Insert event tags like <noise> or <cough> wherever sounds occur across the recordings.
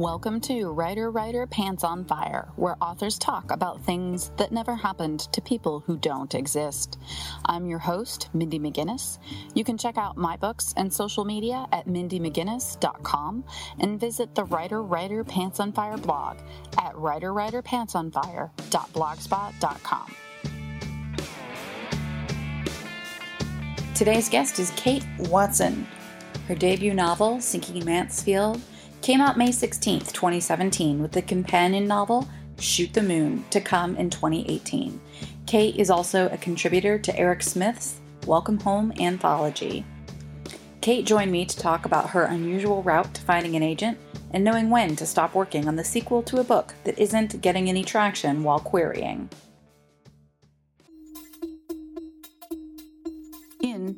Welcome to Writer Writer Pants on Fire, where authors talk about things that never happened to people who don't exist. I'm your host, Mindy McGinnis. You can check out my books and social media at mindymcginnis.com and visit the Writer Writer Pants on Fire blog at writerwriterpantsonfire.blogspot.com. Today's guest is Kate Watson. Her debut novel, Seeking Mansfield, came out May 16, 2017, with the companion novel Shoot the Moon to come in 2018. Kate is also a contributor to Eric Smith's Welcome Home anthology. Kate joined me to talk about her unusual route to finding an agent and knowing when to stop working on the sequel to a book that isn't getting any traction while querying.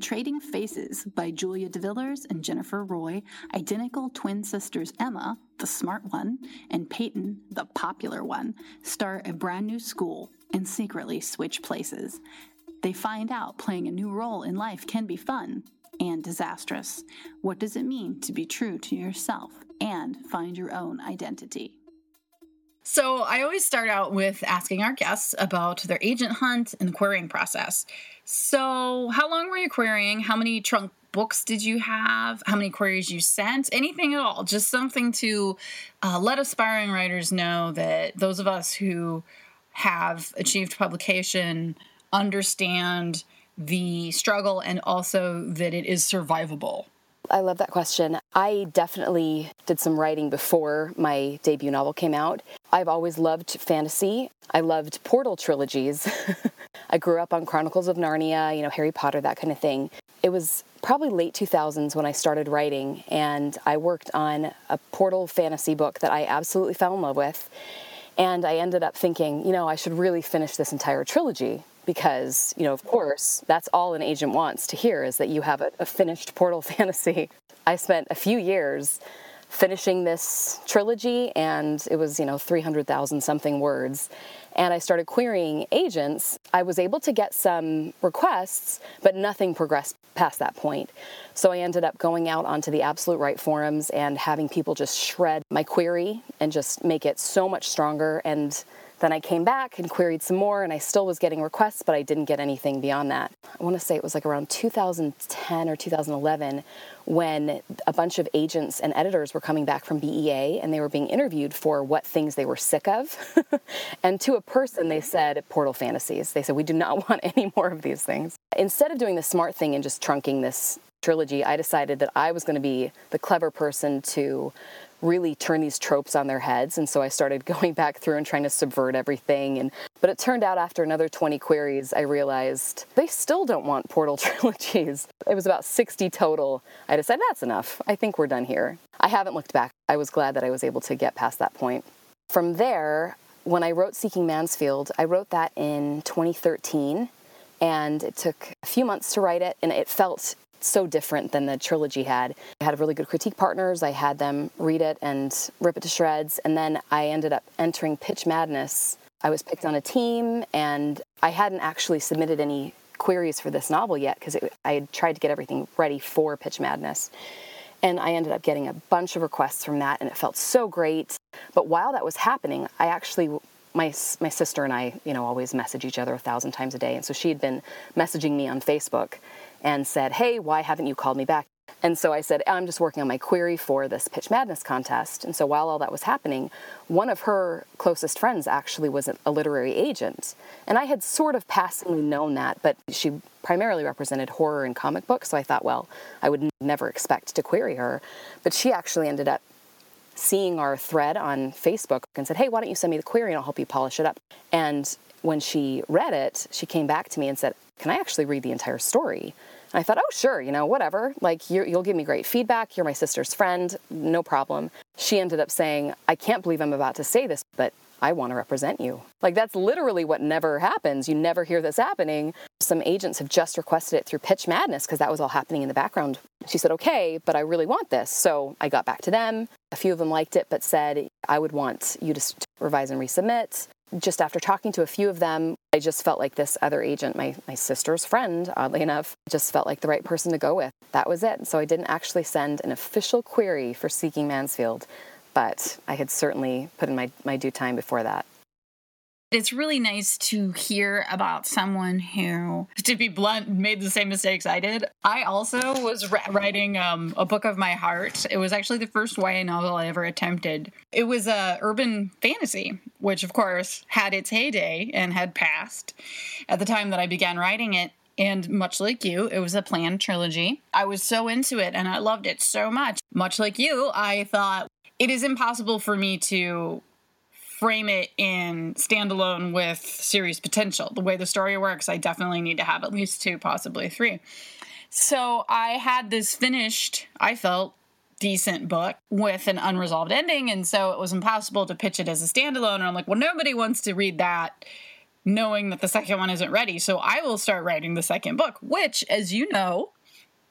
Trading Faces by Julia DeVillers and Jennifer Roy, identical twin sisters Emma, the smart one, and Peyton, the popular one, start a brand new school and secretly switch places. They find out playing a new role in life can be fun and disastrous. What does it mean to be true to yourself and find your own identity? So, I always start out with asking our guests about their agent hunt and the querying process. So, how long were you querying? How many trunk books did you have? How many queries you sent? Anything at all? Just something to uh, let aspiring writers know that those of us who have achieved publication understand the struggle and also that it is survivable. I love that question. I definitely did some writing before my debut novel came out. I've always loved fantasy. I loved portal trilogies. <laughs> I grew up on Chronicles of Narnia, you know, Harry Potter, that kind of thing. It was probably late 2000s when I started writing, and I worked on a portal fantasy book that I absolutely fell in love with. And I ended up thinking, you know, I should really finish this entire trilogy because, you know, of course, that's all an agent wants to hear is that you have a, a finished <laughs> portal fantasy. I spent a few years finishing this trilogy and it was, you know, 300,000 something words. And I started querying agents. I was able to get some requests, but nothing progressed past that point. So I ended up going out onto the Absolute Write forums and having people just shred my query and just make it so much stronger and then I came back and queried some more, and I still was getting requests, but I didn't get anything beyond that. I want to say it was like around 2010 or 2011 when a bunch of agents and editors were coming back from BEA and they were being interviewed for what things they were sick of. <laughs> and to a person, they said portal fantasies. They said, We do not <laughs> want any more of these things. Instead of doing the smart thing and just trunking this trilogy, I decided that I was going to be the clever person to really turn these tropes on their heads. And so i started <laughs> going back through and trying to subvert everything. And but it turned out after another 20 queries i realized they still don't want portal <laughs> trilogies. It was about 60 total. I decided that's enough. I think we're done here. I haven't looked back. I was glad that i was able to get past that point. From there when i wrote seeking mansfield i wrote that in 2013 and it took a few months to write it and it felt so different than the trilogy had. I had really good critique partners. I had them read it and rip it to shreds. And then I ended up entering Pitch Madness. I was picked on a team, and I hadn't actually submitted any queries for this novel yet because I had tried to get everything ready for Pitch Madness. And I ended up getting a bunch of requests from that, and it felt so great. But while that was happening, I actually my my sister and I, you know, always message each other a thousand times a day, and so she had been messaging me on Facebook, and said, Hey, why haven't you called me back? And so I said, I'm just working on my query for this Pitch Madness contest. And so while all that was happening, one of her closest friends actually was a literary agent. And I had sort of passingly known that, but she primarily represented horror and comic books. So I thought, well, I would never expect to query her. But she actually ended up seeing our thread on Facebook and said, Hey, why don't you send me the query and I'll help you polish it up? And when she read it, she came back to me and said, Can I actually read the entire story? And I thought, Oh, sure, you know, whatever. Like, you will give me great feedback. You're my sister's friend. No problem. She ended up saying, I can't believe I'm about to say this, but I want to represent you. Like, that's literally what never happens. You never hear this happening. Some agents have just requested it through Pitch Madness because that was all happening in the background. She said, okay, but I really want this. So I got back to them. A few of them liked it, but said, I would want you to revise and resubmit just after talking to a few of them, I just felt like this other agent, my, my sister's friend, oddly enough, just felt like the right person to go with. That was it. So I didn't actually send an official query for Seeking Mansfield, but I had certainly put in my, my due time before that. It's really nice to hear about someone who, to be blunt, made the same mistakes I did. I also was writing um, a book of my heart. It was actually the first YA novel I ever attempted. It was a urban fantasy, which of course had its heyday and had passed at the time that I began writing it. And much like you, it was a planned trilogy. I was so into it and I loved it so much. Much like you, I thought it is impossible for me to frame it in standalone with series potential. The way the story works, I definitely need to have at least two, possibly three. So I had this finished, I felt, decent book with an unresolved ending. And so it was impossible to pitch it as a standalone. And I'm like, well, nobody wants to read that knowing that the second one isn't ready. So I will start writing the second book, which, as you know,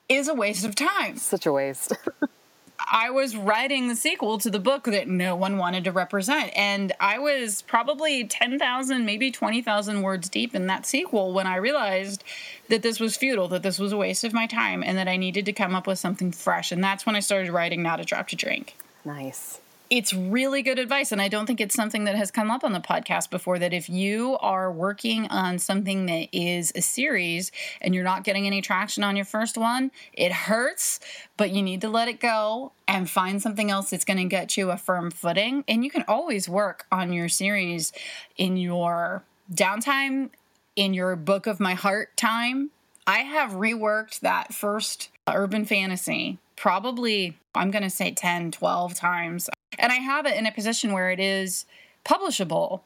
is a waste of time. Such a waste. <laughs> I was writing the sequel to the book that no one wanted to represent. And I was probably 10,000, maybe 20,000 words deep in that sequel when I realized that this was futile, that this was a waste of my time, and that I needed to come up with something fresh. And that's when I started writing Not a Drop to Drink. Nice it's really good advice. And I don't think it's something that has come up on the podcast before that if you are working on something that is a series and you're not getting any traction on your first one, it hurts, but you need to let it go and find something else that's going to get you a firm footing. And you can always work on your series in your downtime, in your book of my heart time. I have reworked that first urban fantasy probably I'm going to say 10, 12 times. And I have it in a position where it is publishable.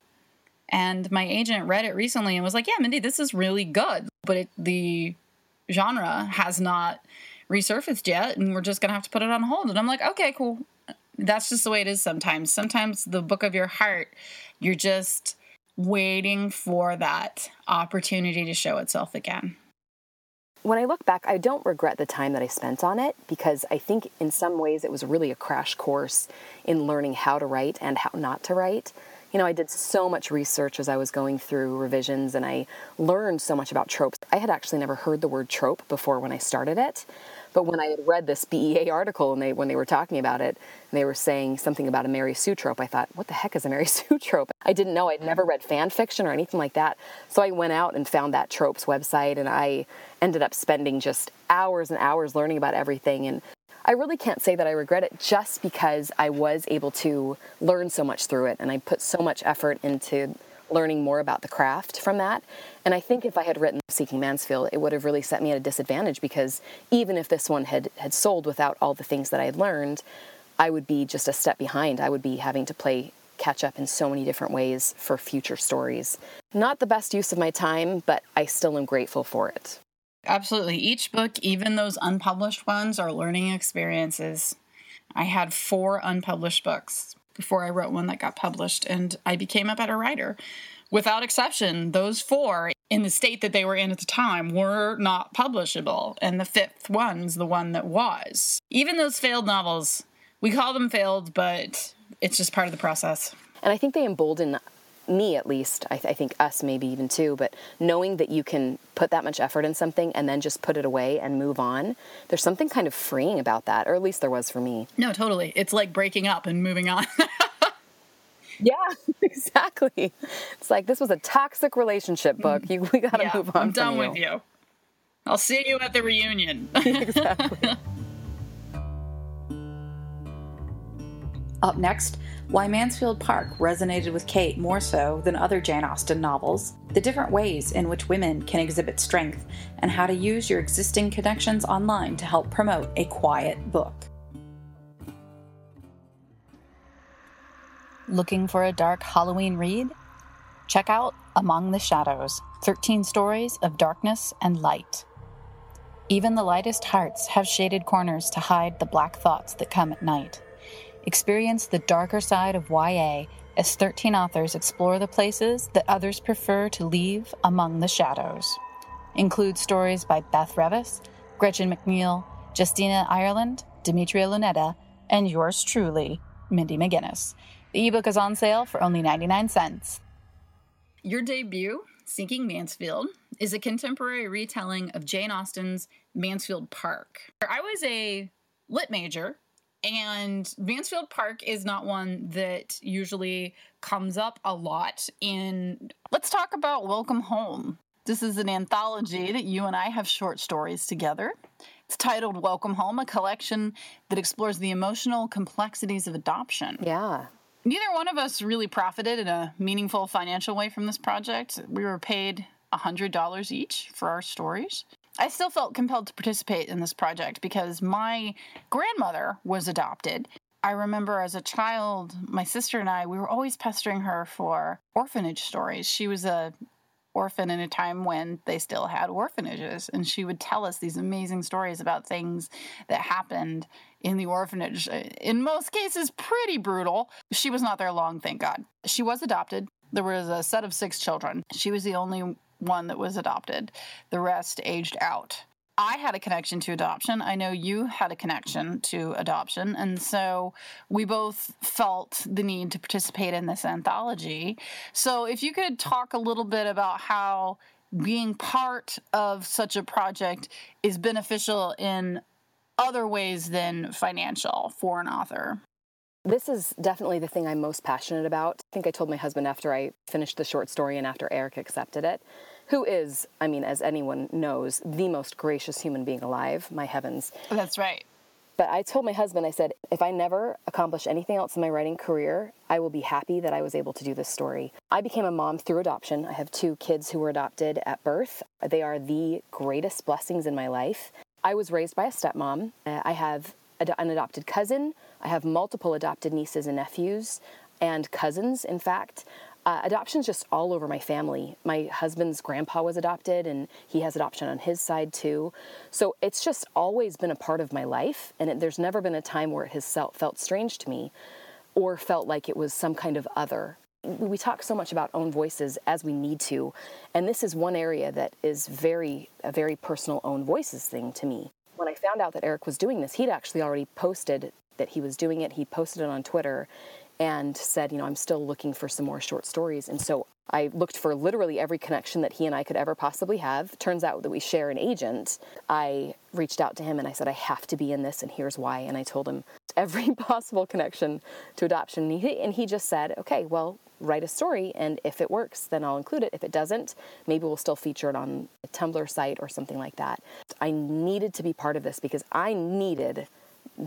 And my agent read it recently and was like, "Yeah, Mindy, this is really good, but it, the genre has not resurfaced yet, and we're just gonna have to put it on hold." And I'm like, "Okay, cool. That's just the way it is sometimes. Sometimes the book of your heart, you're just waiting for that opportunity to show itself again." When I look back, I don't regret the time that I spent on it because I think in some ways it was really a crash course in learning how to write and how not to write. You know, I did so much research as I was going through revisions and I learned so much about tropes. I had actually never heard the word trope before when I started it. But when I had read this BEA article and they when they were talking about it, and they were saying something about a Mary Sue trope, I thought, what the heck is a Mary <laughs> Sue trope? I didn't know. I'd never read fan fiction or anything like that. So I went out and found that tropes website and I ended up spending just hours and hours learning about everything and I really can't say that I regret it just because I was able to learn so much through it and I put so much effort into learning more about the craft from that. And I think if I had written Seeking Mansfield, it would have really set me at a disadvantage because even if this one had, had sold without all the things that I had learned, I would be just a step behind. I would be having to play catch up in so many different ways for future stories. Not the best use of my time, but I still am grateful for it. Absolutely. Each book, even those unpublished ones, are learning experiences. I had four unpublished books before I wrote one that got published, and I became a better writer. Without exception, those four, in the state that they were in at the time, were not publishable, and the fifth one's the one that was. Even those failed novels, we call them failed, but it's just part of the process. And I think they embolden me at least, I, th- I, think us maybe even too, but knowing that you can put that much effort in something and then just put it away and move on, there's something kind of freeing about that, or at least there was for me. No, totally. It's like breaking up and moving on. <laughs> yeah, <laughs> exactly. It's like this was a toxic relationship book. Mm. You, we got to yeah, move on. I'm done you. with you. I'll see you at the reunion. <laughs> exactly. Up next, why Mansfield Park resonated with Kate more so than other Jane Austen novels, the different ways in which women can exhibit strength, and how to use your existing connections online to help promote a quiet book. Looking for a dark Halloween read? Check out Among the Shadows 13 Stories of Darkness and Light. Even the lightest hearts have shaded corners to hide the black thoughts that come at night. Experience the darker side of YA as 13 authors explore the places that others prefer to leave among the shadows. Include stories by Beth Revis, Gretchen McNeil, Justina Ireland, Demetria Lunetta, and yours truly, Mindy McGinnis. The ebook is on sale for only 99 cents. Your debut, Seeking Mansfield, is a contemporary retelling of Jane Austen's Mansfield Park. I was a lit major And Mansfield Park is not one that usually comes up a lot in. Let's talk about Welcome Home. This is an anthology that you and I have short stories together. It's titled Welcome Home, a collection that explores the emotional complexities of adoption. Yeah. Neither one of us really profited in a meaningful financial way from this project. We were paid $100 each for our stories. I still felt compelled to participate in this project because my grandmother was adopted. I remember as a child, my sister and I, we were always pestering her for orphanage stories. She was a orphan in a time when they still had orphanages and she would tell us these amazing stories about things that happened in the orphanage. Uh, in most cases pretty brutal. She was not there long thank god. She was adopted. There was a set of six children. She was the only one that was adopted the rest aged out I had a connection to adoption. I know you had a connection to adoption. And so we both felt the need to participate in this anthology. So if you could talk a little bit about how being part of such a project is beneficial in other ways than financial for an author. This is definitely the thing I'm most passionate about. I think I told my husband after I finished the short story and after Eric accepted it who is, I mean, as anyone knows, the most gracious human being alive, my heavens. That's right. But I told my husband, I said, if I never accomplish anything else in my writing career, I will be happy that I was able to do this story. I became a mom through adoption. I have two kids who were adopted at birth. They are the greatest blessings in my life. I was raised by a stepmom. Uh, I have an adopted cousin. I have multiple adopted nieces and nephews and cousins, in fact. Uh, adoption's just all over my family. My husband's grandpa was adopted, and he has adoption on his side too. So it's just always been a part of my life, and it, there's never been a time where it has felt strange to me or felt like it was some kind of other. We talk so much about own voices as we need to, and this is one area that is very, a very personal own voices thing to me. When I found out that Eric was doing this, he'd actually already posted that he was doing it. He posted it on Twitter, and said, you know, I'm still looking for some more short stories. And so I looked for literally every connection that he and I could ever possibly have. Turns out that we share an agent. I reached out to him and I said, I have to be in this, and here's why. And I told him <laughs> every possible connection to adoption. And he, and he just said, okay, well, write a story, and if it works, then I'll include it. If it doesn't, maybe we'll still feature it on a Tumblr site or something like that. I needed to be part of this because I needed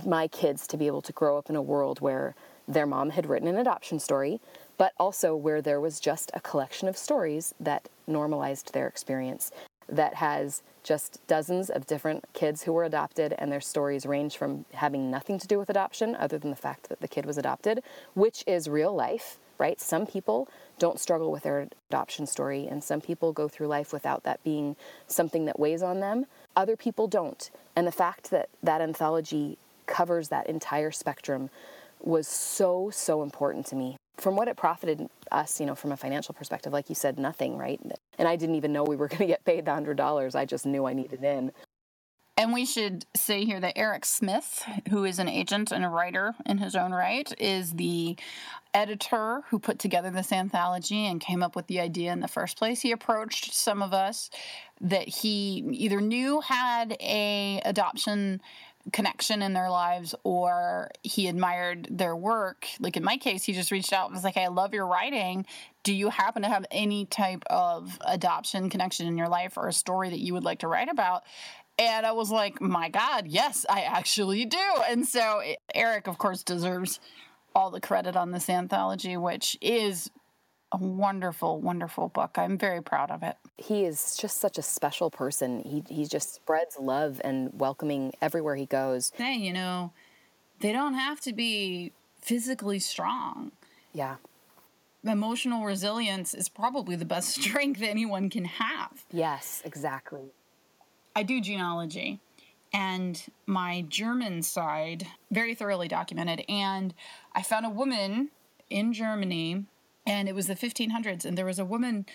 my kids to be able to grow up in a world where their mom had written an adoption story, but also where there was just a collection of stories that normalized their experience, that has just dozens of different kids who were adopted, and their stories range from having nothing to do with adoption, other than the fact that the kid was adopted, which is real life, right? Some people don't struggle with their adoption story, and some people go through life without that being something that weighs on them. Other people don't. And the fact that that anthology covers that entire spectrum was so, so important to me. From what it profited us, you know, from a financial perspective, like you said, nothing, right? And I didn't even know we were <laughs> going to get paid the $100. I just knew I needed in. And we should say here that Eric Smith, who is an agent and a writer in his own right, is the editor who put together this anthology and came up with the idea in the first place. He approached some of us that he either knew had a adoption connection in their lives or he admired their work. Like in my case, he just reached out and was like, I love your writing. Do you happen to have any type of adoption connection in your life or a story that you would like to write about? And I was like, my God, yes, I actually do. And so Eric, of course, deserves all the credit on this anthology, which is a wonderful, wonderful book. I'm very proud of it. He is just such a special person. He he just spreads love and welcoming everywhere he goes. Hey, you know, they don't have to be physically strong. Yeah. Emotional resilience is probably the best <laughs> strength anyone can have. Yes, exactly. I do genealogy and my German side very thoroughly documented and I found a woman in Germany and it was the 1500s and there was a woman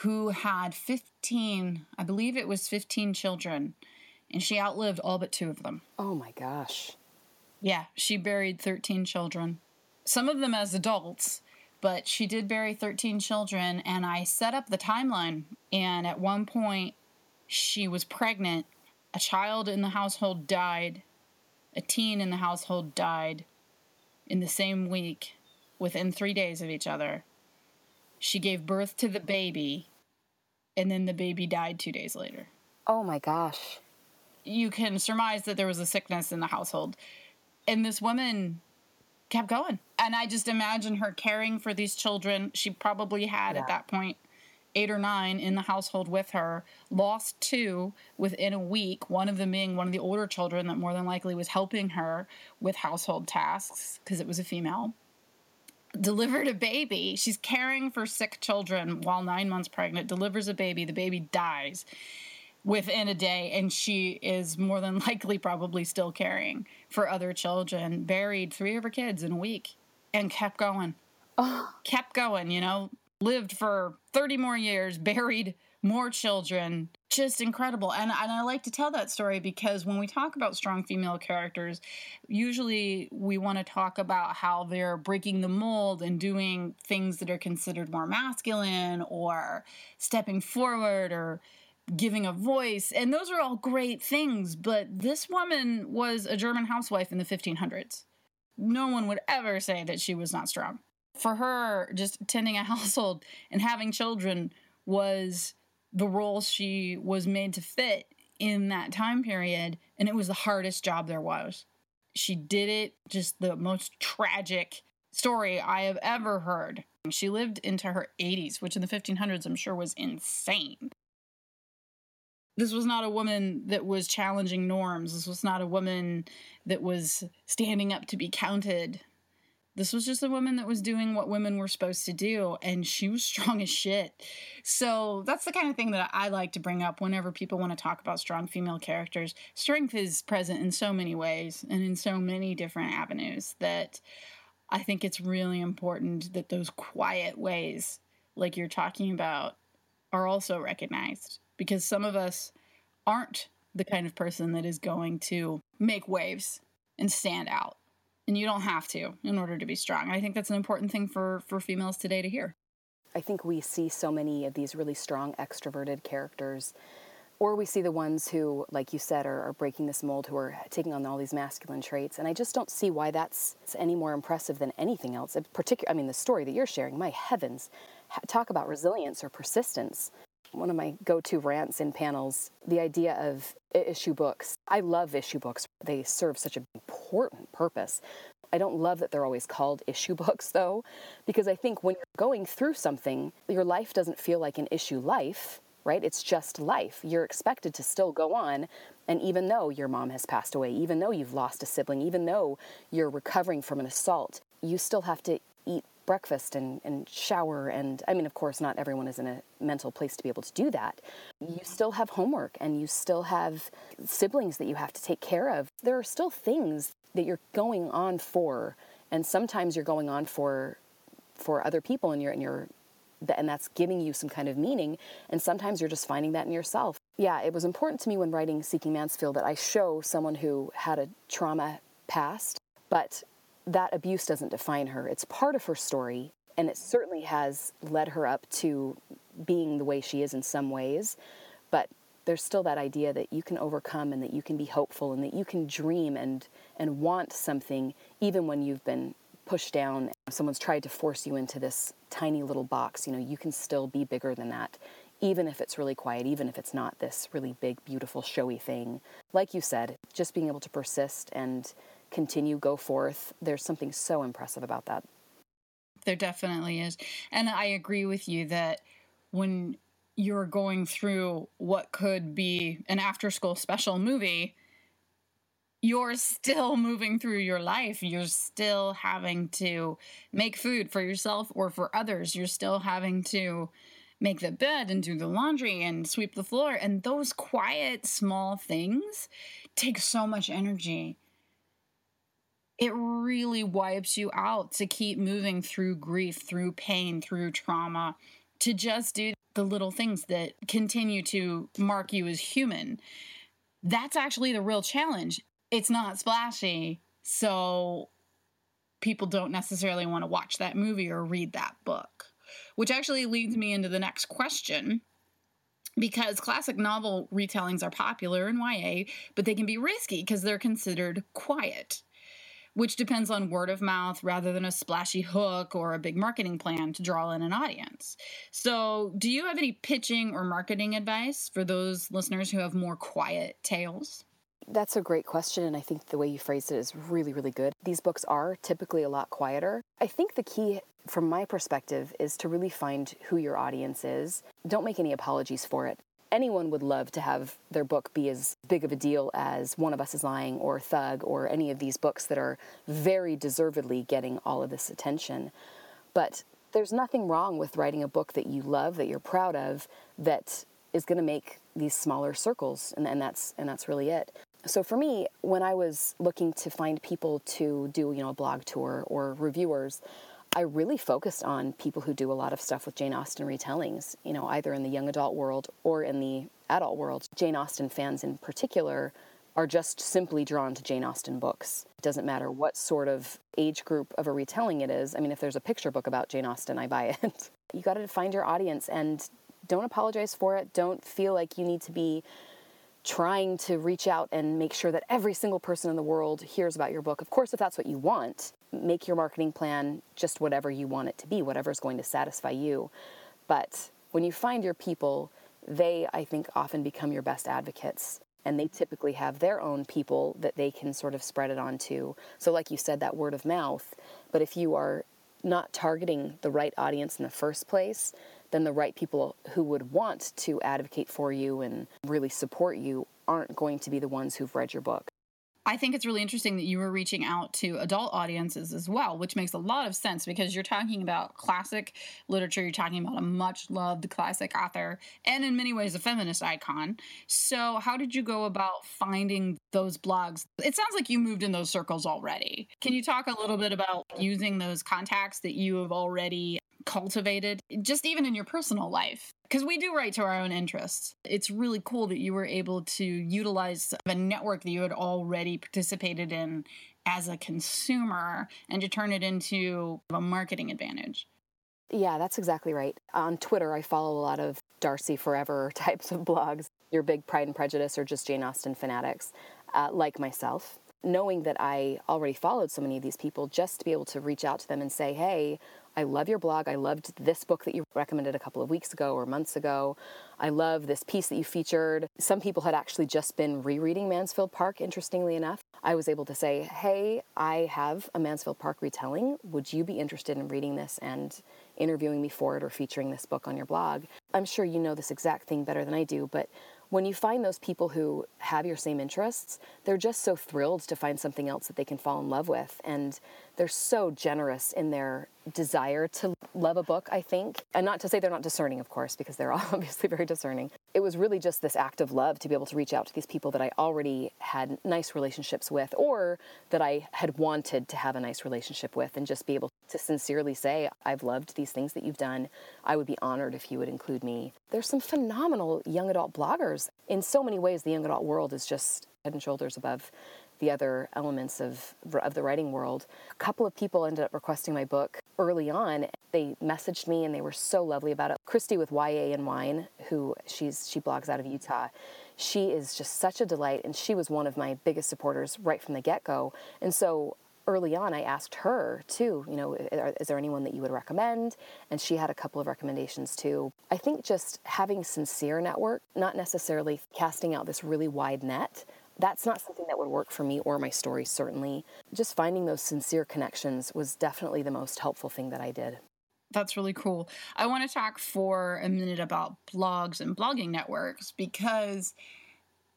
who had 15 i believe it was 15 children and she outlived all but two of them. Oh my gosh. Yeah she buried 13 children. Some of them as adults but she did bury 13 children and i set up the timeline and at one point she was pregnant. A child in the household died. A teen in the household died in the same week within three days of each other. She gave birth to the baby, and then the baby died two days later. Oh my gosh. You can surmise that there was a sickness in the household. And this woman kept going. And I just imagine her caring for these children. She probably had yeah. at that point eight or nine in the household with her, lost two within a week, one of them being one of the older children that more than likely was helping her with household tasks because it was a female. Delivered a baby. She's caring for sick children while nine months pregnant, delivers a baby. The baby dies within a day, and she is more than <laughs> likely probably still caring for other children. Buried three of her kids in a week and kept going. Oh. Kept going, you know, lived for 30 more years, <laughs> buried more children. Just incredible. And, and I like to tell that story because when we talk about strong female characters, usually we want to talk about how they're breaking the mold and doing things that are considered more masculine or stepping forward or giving a voice. And those are all great things. But this woman was a German housewife in the 1500s. No one would ever say that she was not strong for her, just tending a <laughs> household and having children was the role she was made to fit in that time period. And it was the hardest job there was. She did it, just the most tragic story I have ever heard. She lived into her 80s, which in the 1500s I'm sure was insane. This was not a woman that was challenging norms. This was not a woman that was standing up to be counted. This was just a woman that was doing what women were supposed to do, and she was <laughs> strong as shit. So that's the kind of thing that I like to bring up whenever people want to talk about strong female characters. Strength is present in so many ways and in so many different avenues that I think it's really important that those quiet ways, like you're talking about, are also recognized because some of us aren't the kind of person that is going to make waves and stand out and you don't have to in order to be strong. I think that's an important thing for for females today to hear. I think we see so many of these really strong extroverted characters or we see the ones who like you said are, are breaking this mold who are taking on all these masculine traits and i just don't see why that's any more impressive than anything else in particular i mean the story that you're sharing my heavens talk about resilience or persistence one of my go-to rants in panels the idea of issue books i love issue books they serve such an important purpose I don't love that they're always called <laughs> issue books, though, because I think when you're going through something, your life doesn't feel like an issue life, right? It's just life. You're expected to still go on. And even though your mom has passed away, even though you've lost a sibling, even though you're recovering from an assault, you still have to eat breakfast and, and shower. And I mean, of course, not everyone is in a mental place to be able to do that. You mm-hmm. still have homework and you still have siblings that you have to take care of. There are still things that you're going on for and sometimes you're going on for for other people and you're and you're and that's giving you some kind of meaning and sometimes you're just finding that in yourself yeah it was important to me when writing seeking mansfield that i show someone who had a trauma past but that abuse doesn't define her. It's part of her story and it certainly has led her up to being the way she is in some ways but there's still that idea that you can overcome and that you can be hopeful and that you can dream and and want something even when you've been pushed down someone's tried to force you into this tiny little box you know you can still be bigger than that even if it's really quiet even if it's not this really big beautiful showy thing. Like you said just being able to persist and continue go forth there's something so impressive about that there definitely is and i agree with you that when you're going through what could be an after school special movie, you're still moving through your life. You're still having to make food for yourself or for others. You're still having to make the bed and do the laundry and sweep the floor. And those quiet, small things take so much energy. It really wipes you out to keep moving through grief, through pain, through trauma, to just do the little things that continue to mark you as human. That's actually the real challenge. It's not splashy, so people don't necessarily want to watch that movie or read that book. Which actually leads me into the next question. because classic novel retellings are popular in YA, but they can be risky because they're considered quiet, which depends on word of mouth rather than a splashy hook or a big marketing plan to draw in an audience. So, do you have any pitching or marketing advice for those listeners who have more quiet tales? That's a great question, and I think the way you phrased it is really, really good. These books are typically a lot quieter. I think the key, from my perspective, is to really find who your audience is. Don't make any apologies for it. Anyone would love to have their book be as big of a deal as One of Us is Lying or Thug or any of these books that are very deservedly getting all of this attention. But there's nothing wrong with writing a book that you love, that you're proud of, that is going to make these smaller circles and, and that's and that's really it so for me, when I was looking to find people to do, you know, a blog tour or reviewers, I really focused on people who do a lot of stuff with Jane Austen retellings, you know, either in the young adult world or in the adult world. Jane Austen fans in particular are just simply drawn to Jane Austen books. It doesn't matter what sort of age group of a retelling it is. I mean, if there's a picture book about Jane Austen, I buy it. <laughs> you got to find your audience and don't apologize for it. Don't feel like you need to be trying to reach out and make sure that every single person in the world hears about your book. Of course, if that's what you want, make your marketing plan just whatever you want it to be, whatever's going to satisfy you. But when you find your people, they, I think, often become your best advocates. And they typically have their own people that they can sort of spread it on to. So, like you said, that word of mouth. But if you are not targeting the right audience in the first place, then the right people who would want to advocate for you and really support you aren't going to be the ones who've read your book. I think it's really interesting that you were reaching out to adult audiences as well, which makes a lot of sense because you're talking about classic literature, you're talking about a much loved classic author, and in many ways a feminist icon. So, how did you go about finding those blogs? It sounds like you moved in those circles already. Can you talk a little bit about using those contacts that you have already cultivated, just even in your personal life. Because we do write to our own interests. It's really cool that you were able to utilize a network that you had already participated in as a consumer and to turn it into a marketing advantage. Yeah, that's exactly right. On Twitter, I follow a lot of Darcy Forever <laughs> types of blogs. Your big Pride and Prejudice or just Jane Austen fanatics, uh, like myself. Knowing that I already followed so many of these people, just to be able to reach out to them and say, hey, I love your blog. I loved this book that you recommended a couple of weeks ago or months ago. I love this piece that you featured. Some people had actually just been rereading Mansfield Park, interestingly enough. I was able to say, Hey, I have a Mansfield Park retelling. Would you be interested in reading this and interviewing me for it or featuring this book on your blog? I'm sure you know this exact thing better than I do, but when you find those people who have your same interests, they're just so thrilled to find something else that they can fall in love with. And they're so generous in their desire to love a book, I think. And not to say they're not discerning, of course, because they're <laughs> obviously very discerning. It was really just this act of love to be able to reach out to these people that I already had nice relationships with or that I had wanted to have a nice relationship with and just be able to sincerely say, I've loved these things that you've done. I would be honored if you would include me. There's some phenomenal young adult bloggers. In so many ways, the young adult world is just head and shoulders above the other elements of, of the writing world. A couple of people ended up requesting my book early on. They messaged me and they were so lovely about it. Christy with YA and Wine, who she's she blogs out of Utah. She is just such a delight and she was one of my biggest supporters right from the get-go. And so early on, I asked her too, you know, is there anyone that you would recommend? And she had a couple of recommendations too. I think just having sincere network, not necessarily casting out this really wide net, that's not something that would work for me or my story, certainly. Just finding those sincere connections was definitely the most helpful thing that I did. That's really cool. I want to talk for a minute about blogs and blogging networks because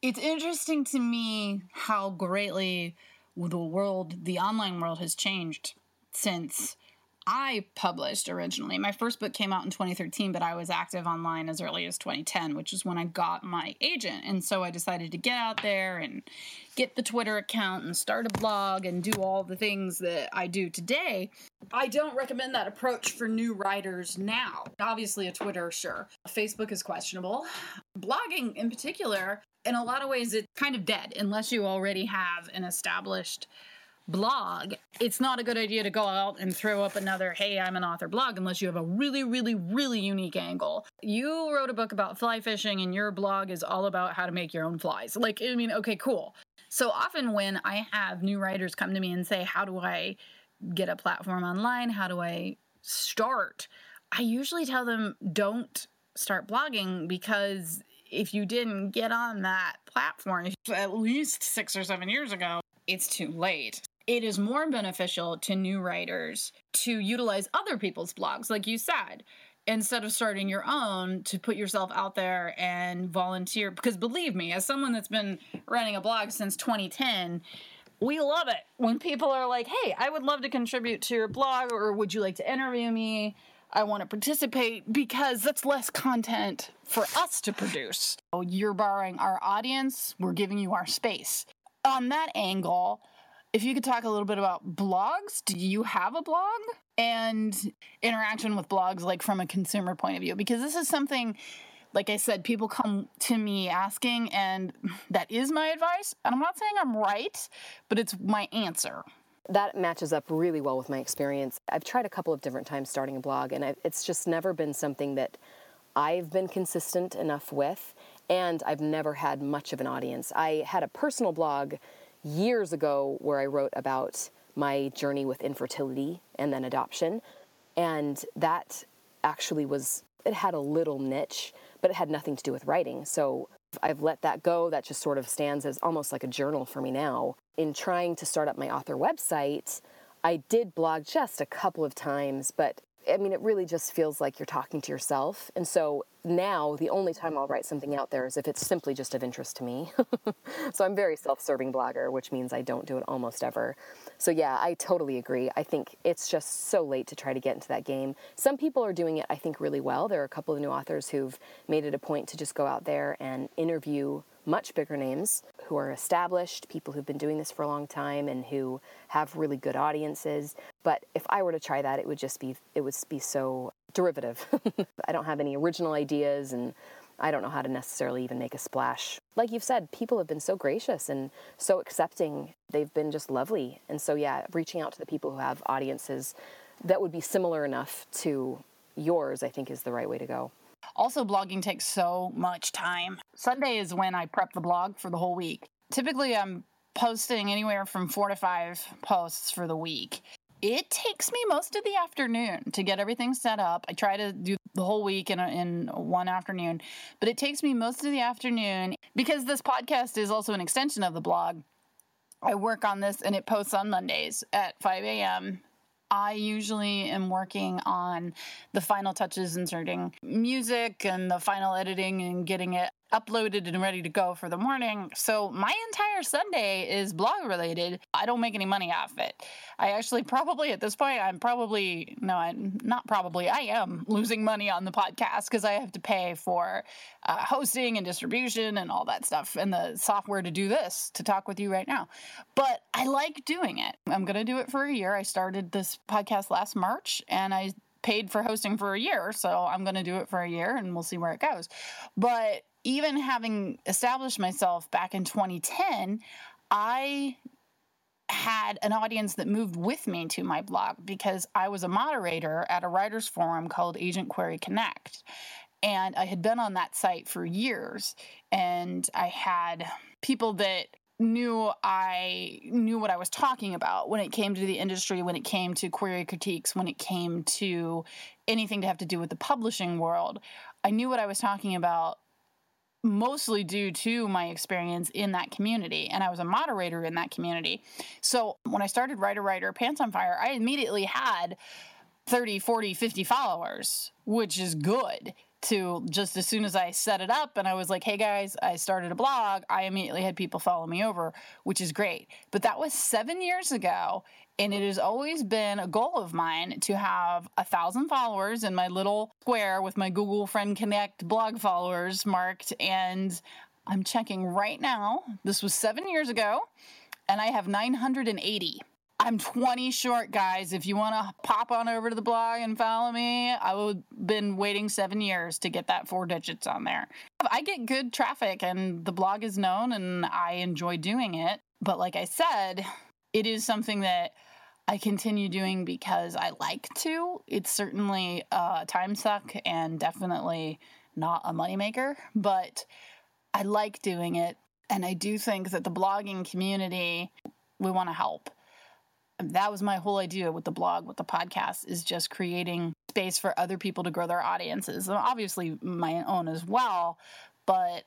it's interesting to me how greatly the world, the online world, has changed since I published originally. My first book came out in 2013, but I was active online as early as 2010, which is when I got my agent. And so I decided to get out there and get the Twitter account and start a blog and do all the things that I do today. I don't recommend that approach for new writers now. Obviously, a Twitter, sure. Facebook is questionable. Blogging, in particular, in a lot of ways, it's kind of dead unless you already have an established blog, it's not a good idea to go out and throw up another, hey, I'm an author blog unless you have a really, really, really unique angle. You wrote a book about fly fishing and your blog is all about how to make your own flies. Like, I mean, okay, cool. So often when I have new writers come to me and say, how do I get a platform online? How do I start? I usually tell them, don't start blogging because if you didn't get on that platform <laughs> at least six or seven years ago, it's too late. It is more beneficial to new writers to utilize other people's blogs, like you said, instead of starting your own to put yourself out there and volunteer. Because believe me, as someone that's been running a blog since 2010, we love it when people are like, hey, I would love to contribute to your blog, or would you like to interview me? I want to participate because that's less content for us to produce. You're borrowing our audience, we're giving you our space. On that angle, if you could talk a little bit about blogs, do you have a blog? And interaction with blogs, like from a consumer point of view, because this is something, like I said, people come to me asking, and that is my advice. And I'm not saying I'm right, but it's my answer. That matches up really well with my experience. I've tried a couple of different times starting a blog, and I've, it's just never been something that I've been consistent enough with, and I've never had much of an audience. I had a personal blog years ago where I wrote about my journey with infertility and then adoption, and that actually was, it had a little niche, but it had nothing to do with writing. So I've let that go. That just sort of stands as almost like a journal for me now. In trying to start up my author website, I did blog just a couple of times, but I mean, it really just feels like you're talking to yourself. And so now the only time I'll write something out there is if it's simply just of interest to me. <laughs> so I'm very self-serving blogger, which means I don't do it almost ever. So yeah, I totally agree. I think it's just so late to try to get into that game. Some people are doing it I think really well. There are a couple of new authors who've made it a point to just go out there and interview much bigger names who are established, people who've been doing this for a long time and who have really good audiences. But if I were to try that, it would just be it would be so derivative. <laughs> I don't have any original ideas and I don't know how to necessarily even make a splash. Like you've said, people have been so gracious and so accepting. They've been just lovely. And so yeah, reaching out to the people who have audiences that would be similar enough to yours, I think is the right way to go. Also, blogging takes so much time. Sunday is when I prep the blog for the whole week. Typically, I'm posting anywhere from four to five posts for the week. It takes me most of the afternoon to get everything set up. I try to do the whole week in, a, in one afternoon, but it takes me most of the afternoon because this podcast is also an extension of the blog. I work on this and it posts on Mondays at 5 a.m. I usually am working on the final touches, inserting music and the final editing and getting it uploaded and ready to go for the morning. So my entire Sunday is blog related. I don't make any money off it. I actually probably at this point I'm probably no, I'm not probably. I am losing money on the podcast because I have to pay for uh, hosting and distribution and all that stuff and the software to do this to talk with you right now. But I like doing it. I'm going to do it for a year. I started this podcast last March and I paid for hosting for a year, so I'm going to do it for a year and we'll see where it goes. But even having established myself back in 2010, I had an audience that moved with me to my blog because I was a moderator at a writers forum called Agent Query Connect. And I had been on that site for years and I had people that knew I knew what I was talking about when it came to the industry, when it came to query critiques, when it came to anything to have to do with the publishing world. I knew what I was talking about mostly due to my experience in that community and i was a moderator in that community. So when i started writer writer pants on fire i immediately had 30 40 50 followers which is good to just as soon as i set it up and i was like hey guys i started a blog i immediately had people follow me over which is great. But that was seven years ago and it has always been a goal of mine to have a thousand followers in my little square with my Google Friend Connect blog followers marked. And I'm checking right now. This was seven years ago, and I have 980. I'm 20 short, guys. If you want to pop on over to the blog and follow me, I have been waiting seven years to get that four digits on there. I get good traffic, and the blog is known, and I enjoy doing it. But like I said, it is something that I continue doing because I like to. It's certainly a time suck and definitely not a moneymaker, but I like doing it. And I do think that the blogging community, we want to help. That was my whole idea with the blog, with the podcast, is just creating space for other people to grow their audiences. And Obviously, my own as well. But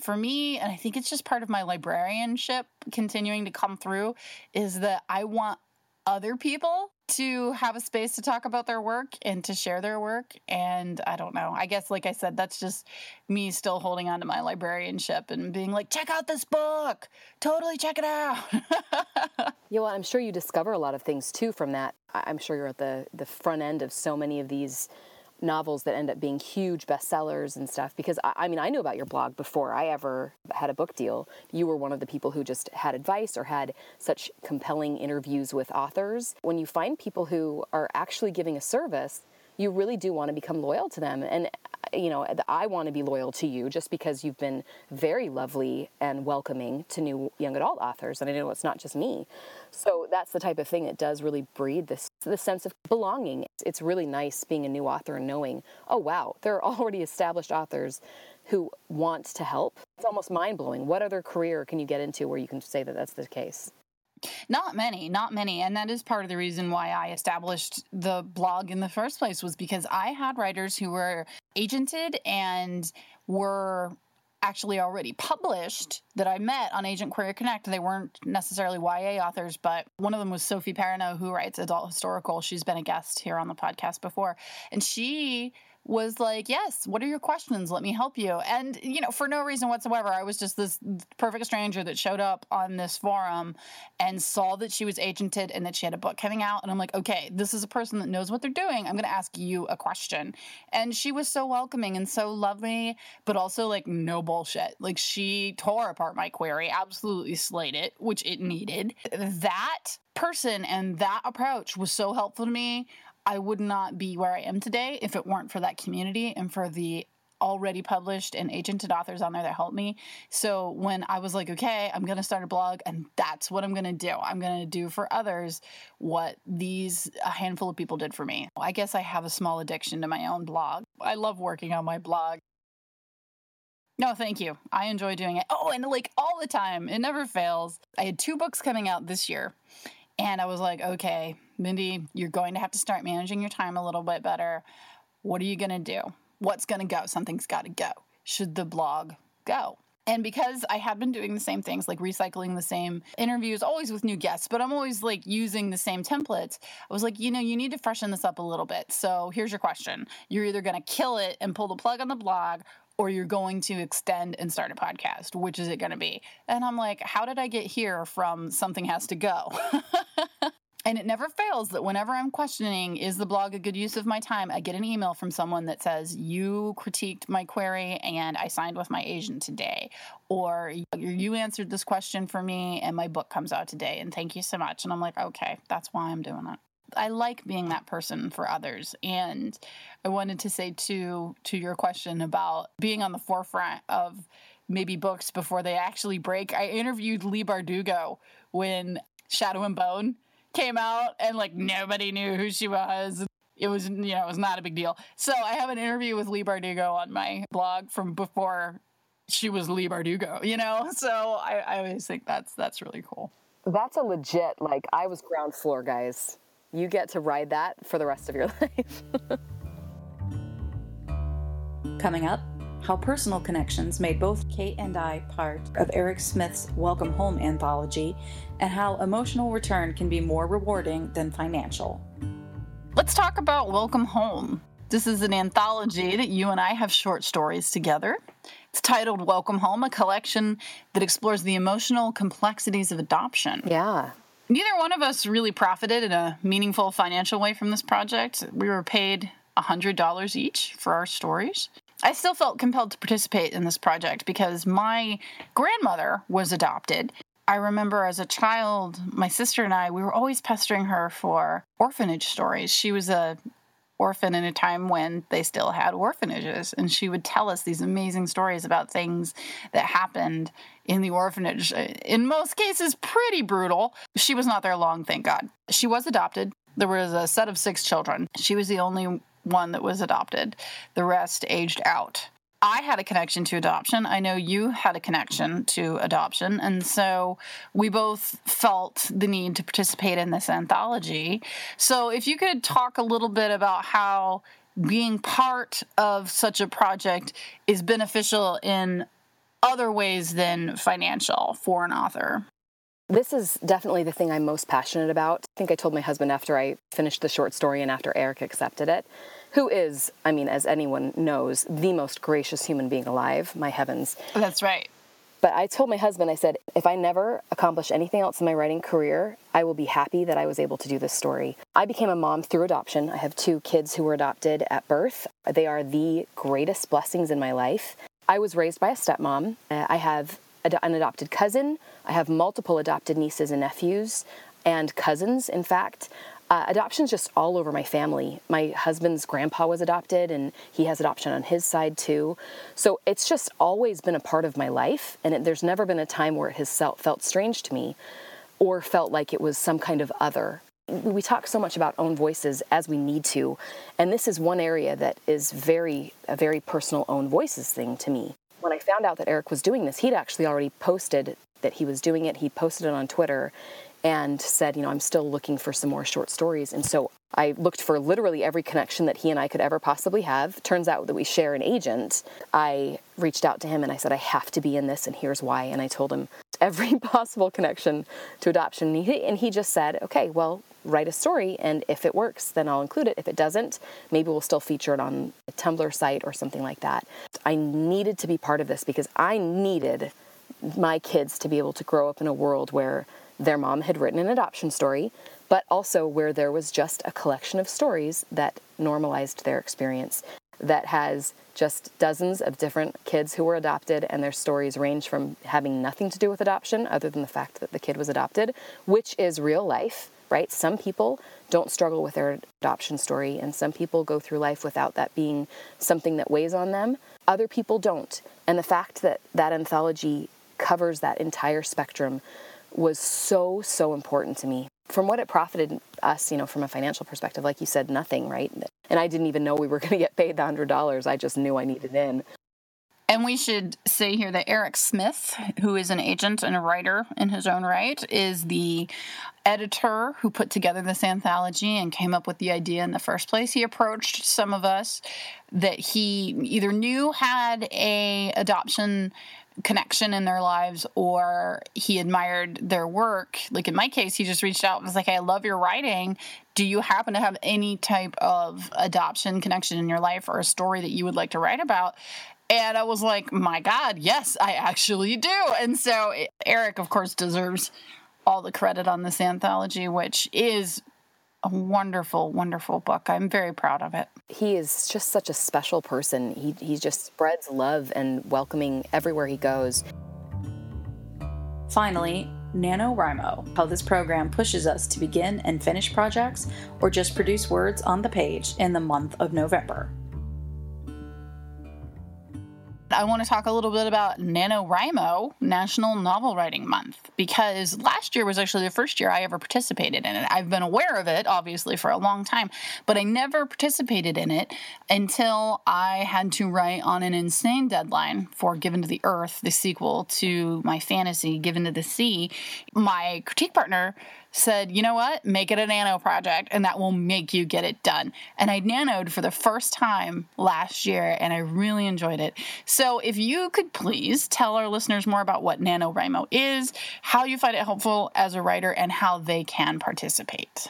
for me, and I think it's just part of my librarianship continuing to come through, is that I want other people to have a space to talk about their work and to share their work. And I don't know. I guess, like I said, that's just me still holding on to my librarianship and being like, check out this book. Totally check it out. <laughs> yeah, well, I'm sure you discover a lot of things too from that. I'm sure you're at the, the front end of so many of these novels that end up being huge bestsellers and stuff because I, I, mean i knew about your blog before i ever had a book deal. You were one of the people who just had advice or had such compelling interviews with authors. When you find people who are actually giving a service you really do want to become loyal to them and uh, you know, I want to be loyal to you just because you've been very lovely and welcoming to new young adult authors. And I know it's not just me. So that's the type of thing that does really breed this, this sense of belonging. It's really nice being a new author and knowing, oh, wow, there are already established authors who want to help. It's almost mind blowing. What other career can you get into where you can say that that's the case? Not many, not many. And that is part of the reason why I established the blog in the first place was because I had writers who were agented and were actually already published that I met on Agent Query Connect. They weren't necessarily YA authors, but one of them was Sophie Perinot, who writes adult historical. She's been a guest here on the podcast before. And she was like, Yes, what are your questions? Let me help you. And, you know, for no reason whatsoever, I was just this perfect stranger that showed up on this forum and saw that she was agented and that she had a book coming out. And I'm like, Okay, this is a person that knows what they're doing. I'm going to ask you a question. And she was so welcoming and so lovely, but also like no bullshit. Like she tore apart my query, absolutely slayed it, which it needed. That person and that approach was so helpful to me. I would not be where I am today if it weren't for that community and for the already published and agented authors on there that helped me. So when I was like, okay, I'm going to start a blog and that's what I'm going to do. I'm going to do for others what these a handful of people did for me. I guess I have a small addiction to my own blog. I love working on my blog. No, thank you. I enjoy doing it. Oh, and like all the time, it never fails. I had two books coming out this year. And I was like, okay, Mindy, you're going to have to start managing your time a little bit better. What are you going to do? What's going to go? Something's got to go. Should the blog go? And because I had been doing the same things, like recycling the same interviews, always with new guests, but I'm always like using the same templates, I was like, you know, you need to freshen this up a little bit. So here's your question You're either going to kill it and pull the plug on the blog, or you're going to extend and start a podcast. Which is it going to be? And I'm like, how did I get here from something has to go? <laughs> And it never fails that whenever I'm questioning, is the blog a good use of my time? I get an email from someone that says, You critiqued my query and I signed with my agent today. Or you answered this question for me and my book comes out today. And thank you so much. And I'm like, Okay, that's why I'm doing it. I like being that person for others. And I wanted to say too to your question about being on the forefront of maybe books before they actually break. I interviewed Leigh Bardugo when Shadow and Bone came out and like nobody knew who she was. It was, you know, it was not a big deal. So I have an interview with Leigh Bardugo on my blog from before she was Leigh Bardugo, you know? <laughs> So I, I always think that's that's really cool. That's a legit, like, I was ground floor, guys. You get to ride that for the rest of your <laughs> life. Coming up, how personal connections made both Kate and I part of Eric Smith's Welcome Home anthology, and how emotional return can be more rewarding than financial. Let's talk about Welcome Home. This is an anthology that you and I have short stories together. It's titled Welcome Home, a collection that explores the emotional complexities of adoption. Yeah. Neither one of us really profited in a meaningful financial way from this project. We were paid $100 each for our stories. I still felt compelled to participate in this project because my grandmother was adopted. I remember as a child, my sister and I, we were always pestering her for orphanage stories. She was a orphan in a time when they still had orphanages. And she would tell us these amazing stories about things that happened in the orphanage. In most cases, pretty brutal. She was not there long, thank God. She was adopted. There was a set of six children. She was the only one that was adopted, the rest aged out. I had a connection to adoption. I know you had a connection to adoption. And so we both felt the need to participate in this anthology. So, if you could talk a little bit about how being part of such a project is beneficial in other ways than financial for an author. This is definitely the thing I'm most passionate about. I think I told my husband after I finished the short story and after Eric accepted it who is, I mean, as anyone knows, the most gracious human being alive. My heavens. That's right. But I told my husband, I said, if I never accomplish anything else in my writing career, I will be happy that I was able to do this story. I became a mom through adoption. I have two kids who were adopted at birth. They are the greatest blessings in my life. I was raised by a stepmom. Uh, I have an adopted cousin. I have multiple adopted nieces and nephews and cousins, in fact. Uh, adoption's just all over my family. My husband's grandpa was adopted, and he has adoption on his side too. So it's just always been a part of my life, and it, there's never been a time where it has felt, felt strange to me or felt like it was some kind of other. We talk so much about own voices as we need to, and this is one area that is very, a very personal own voices thing to me. When I found out that Eric was doing this, he'd actually already posted that he was doing it. He posted it on Twitter, and said, you know, I'm still looking for some more short stories. And so I looked for literally every connection that he and I could ever possibly have. Turns out that we share an agent. I reached out to him and I said, I have to be in this, and here's why. And I told him <laughs> every possible connection to adoption. And he, and he just said, okay, well, write a story, and if it works, then I'll include it. If it doesn't, maybe we'll still feature it on a Tumblr site or something like that. I needed to be part of this because I needed my kids to be able to grow up in a world where their mom had written an adoption story, but also where there was just a collection of stories that normalized their experience, that has just dozens of different kids who were adopted, and their stories range from having nothing to do with adoption, other than the fact that the kid was adopted, which is real life, right? Some people don't struggle with their adoption story, and some people go through life without that being something that weighs on them. Other people don't. And the fact that that anthology covers that entire spectrum was so, so important to me. From what it profited us, you know, from a financial perspective, like you said, nothing, right? And I didn't even know we were <laughs> going to get paid the $100. I just knew I needed in. And we should say here that Eric Smith, who is an agent and a writer in his own right, is the editor who put together this anthology and came up with the idea in the first place. He approached some of us that he either knew had a adoption connection in their lives or he admired their work. Like in my case, he just reached out and was like, I love your writing. Do you happen to have any type of adoption connection in your life or a story that you would like to write about? And I was like, my God, yes, I actually do. And so Eric, of course, deserves all the credit on this anthology, which is a wonderful, wonderful book. I'm very proud of it. He is just such a special person. He, he just spreads love and welcoming everywhere he goes. Finally, NaNoWriMo, how this program pushes us to begin and finish projects or just produce words on the page in the month of November. I want to talk a little bit about NaNoWriMo, National Novel Writing Month, because last year was actually the first year I ever participated in it. I've been aware of it, obviously, for a long time, but I never participated in it until I had to write on an insane deadline for Given to the Earth, the sequel to my fantasy, Given to the Sea. My critique partner said, you know what, make it a nano project and that will make you get it done. And I nanoed for the first time last year and I really enjoyed it. So if you could please tell our listeners more about what NaNoWriMo is, how you find it helpful as a writer, and how they can participate.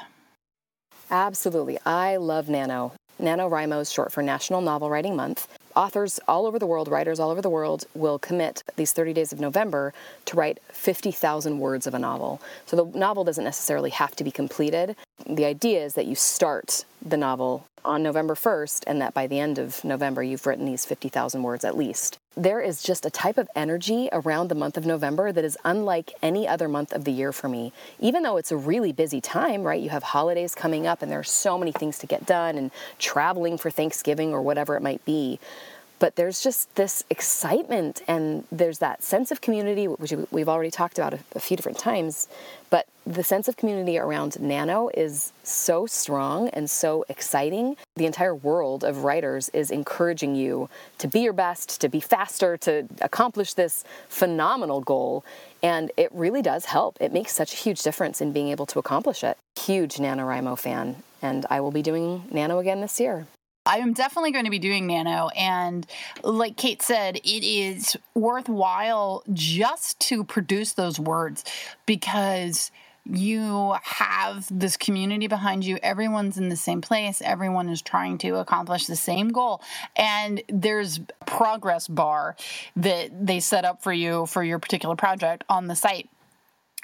Absolutely. I love Nano. NaNoWriMo is short for National Novel Writing Month authors all over the world, writers all over the world, will commit these 30 days of November to write 50,000 words of a novel. So the novel doesn't necessarily have to be completed. The idea is that you start the novel on November 1st and that by the end of November you've written these 50,000 words at least. There is just a type of energy around the month of November that is unlike any other month of the year for me. Even though it's a really busy time, right? You have holidays coming up and there are so many things to get done and traveling for Thanksgiving or whatever it might be but there's just this excitement and there's that sense of community which we've already talked about a, a, few different times but the sense of community around nano is so strong and so exciting. The entire world of writers is encouraging you to be your best to be faster to accomplish this phenomenal goal. And it really does help. It makes such a huge difference in being able to accomplish it. Huge nanowrimo fan and i will be doing nano again this year I am definitely going to be doing nano. And like Kate said, it is worthwhile just to produce those words because you have this community behind you. Everyone's in the same place. Everyone is trying to accomplish the same goal. And there's a progress bar that they set up for you for your particular project on the site.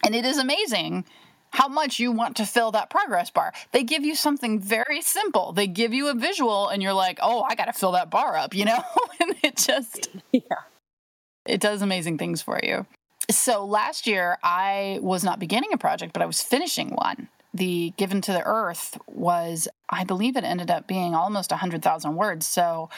And it is amazing how much you want to fill that progress bar. They give you something very simple. They give you a visual and you're like, "Oh, I got to fill that bar up," <laughs> you know? and it just <laughs> yeah. It does amazing things for you. So last year I was not beginning a project, but I was finishing one. The Given to the Earth was, I believe it ended up being almost 100,000 words. So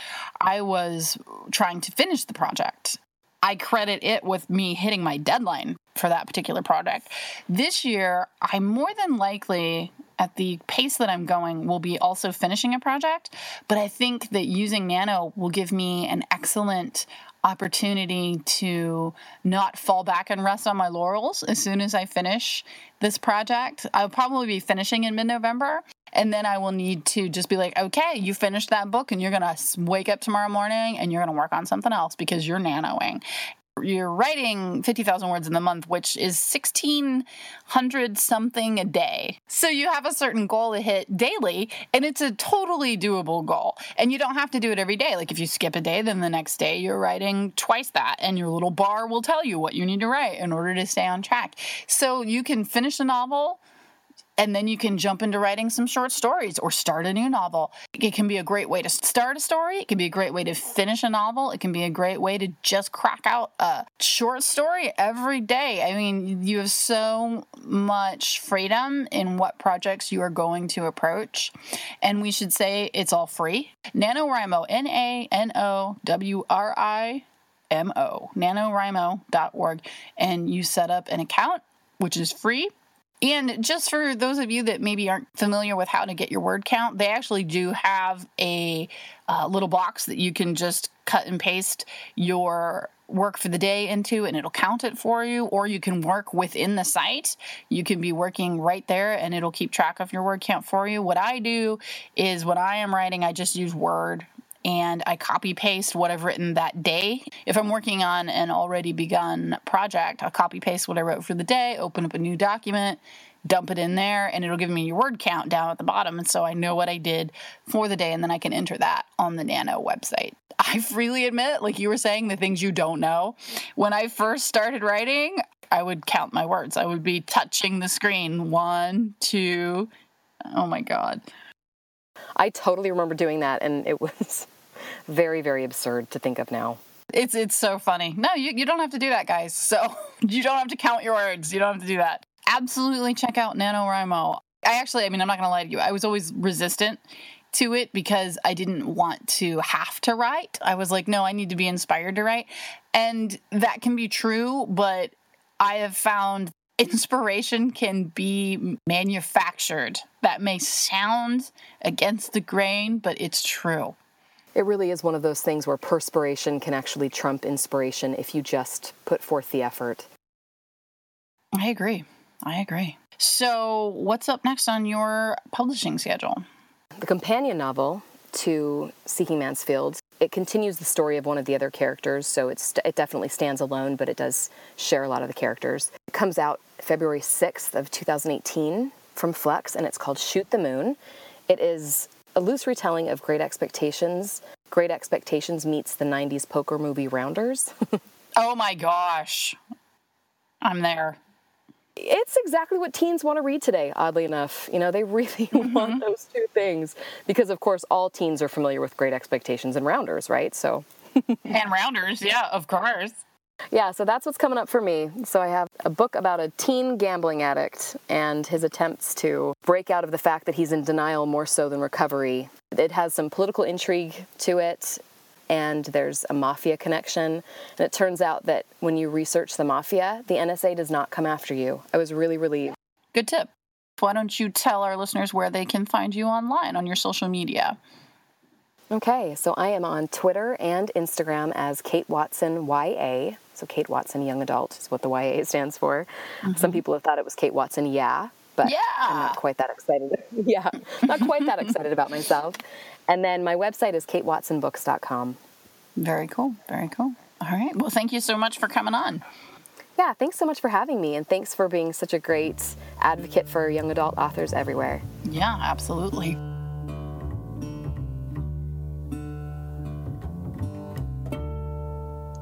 I was trying to finish the project I credit it with me hitting my deadline for that particular project. This year, I more than likely, at the pace that I'm going, will be also finishing a project. But I think that using Nano will give me an excellent opportunity to not fall back and rest on my laurels as soon as I finish this project. I'll probably be finishing in mid November. And then I will need to just be like, okay, you finished that book and you're going to wake up tomorrow morning and you're going to work on something else because you're nanoing you're writing 50,000 words in the month, which is 1,600 something a day. So you have a certain goal to hit daily, and it's a totally doable goal. And you don't have to do it every day. Like if you skip a day, then the next day you're writing twice that, and your little bar will tell you what you need to write in order to stay on track. So you can finish a novel and then you can jump into writing some short stories or start a new novel. It can be a great way to start a story. It can be a great way to finish a novel. It can be a great way to just crack out a short story every day. I mean, you have so much freedom in what projects you are going to approach. And we should say it's all free. NaNoWriMo, N A N O W R I M O, nanowrimo.org. And you set up an account, which is free and just for those of you that maybe aren't familiar with how to get your word count, they actually do have a uh, little box that you can just cut and paste your work for the day into and it'll count it for you. Or you can work within the site. You can be working right there and it'll keep track of your word count for you. What i do is when i am writing i just use word and I copy paste what I've written that day. If I'm working on an already begun project, I'll copy paste what I wrote for the day, open up a new document, dump it in there, and it'll give me your word count down at the bottom. And so I know what I did for the day, and then I can enter that on the Nano website. <laughs> I freely admit, like you were saying, the things you don't know. When I first started writing, I would count my words. I would be touching the screen one, two, oh my God. I totally remember doing that, and it <laughs> was very, very absurd to think of now. It's it's so funny. No, you, you don't have to do that, guys. So <laughs> you don't have to count your words. You don't have to do that. Absolutely check out NaNoWriMo. I actually, I mean, I'm not going to lie to you. I was always resistant to it because I didn't want to have to write. I was like, no, I need to be inspired to write. And that can be true, but I have found inspiration can be manufactured. That may sound against the grain, but it's true. It really is one of those things where perspiration can actually trump inspiration if you just put forth the effort. I agree. I agree. So, what's up next on your publishing schedule? The companion novel to Seeking Mansfield. It continues the story of one of the other characters, so it's it definitely stands alone, but it does share a lot of the characters. It comes out February 6th of 2018 from Flux, and it's called Shoot the Moon. It is a loose retelling of Great Expectations. Great Expectations meets the 90s poker movie Rounders. <laughs> oh my gosh. I'm there. It's exactly what teens want to read today, oddly enough. You know, they really <laughs> mm-hmm. want those two things because, of course, all teens are familiar with Great Expectations and Rounders, right? So. <laughs> and Rounders, yeah, of course. Yeah, so that's what's coming up for me. So I have a book about a teen gambling addict and his attempts to break out of the fact that he's in denial more so than recovery. It has some political intrigue to it and there's a mafia connection. And it turns out that when you research the mafia, the NSA does not come after you. I was really relieved. Good tip. Why don't you tell our listeners where they can find you online on your social media? Okay, so I am on Twitter and Instagram as Kate Watson YA. So Kate Watson Young Adult is what the YA <laughs> stands for. Mm-hmm. Some people have thought it was Kate Watson Yeah, but yeah. I'm not quite that excited. <laughs> yeah, not quite that excited about myself. And then my website is katewatsonbooks.com. Very cool. Very cool. All right. Well, thank you so much for coming on. Yeah, thanks so much for having me, and thanks for being such a great advocate for young adult authors everywhere. Yeah, absolutely.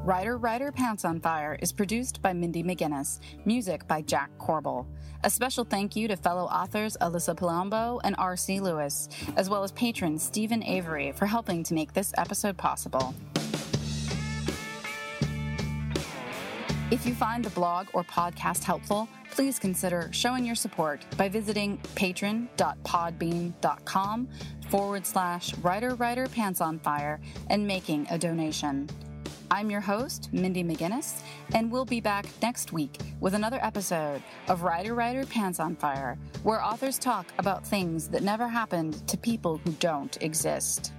Writer Writer Pants on Fire is produced by Mindy McGinnis, music by Jack Corbel. A special thank you to fellow authors Alyssa Palombo and R.C. Lewis, as well as patron Stephen Avery for helping to make this episode possible. If you find the blog or podcast helpful, please consider showing your support by visiting patron.podbean.com forward slash writer writer pants on fire and making a donation. I'm your host, Mindy McGinnis, and we'll be back next week with another episode of Writer Writer Pants on Fire, where authors talk about things that never happened to people who don't exist.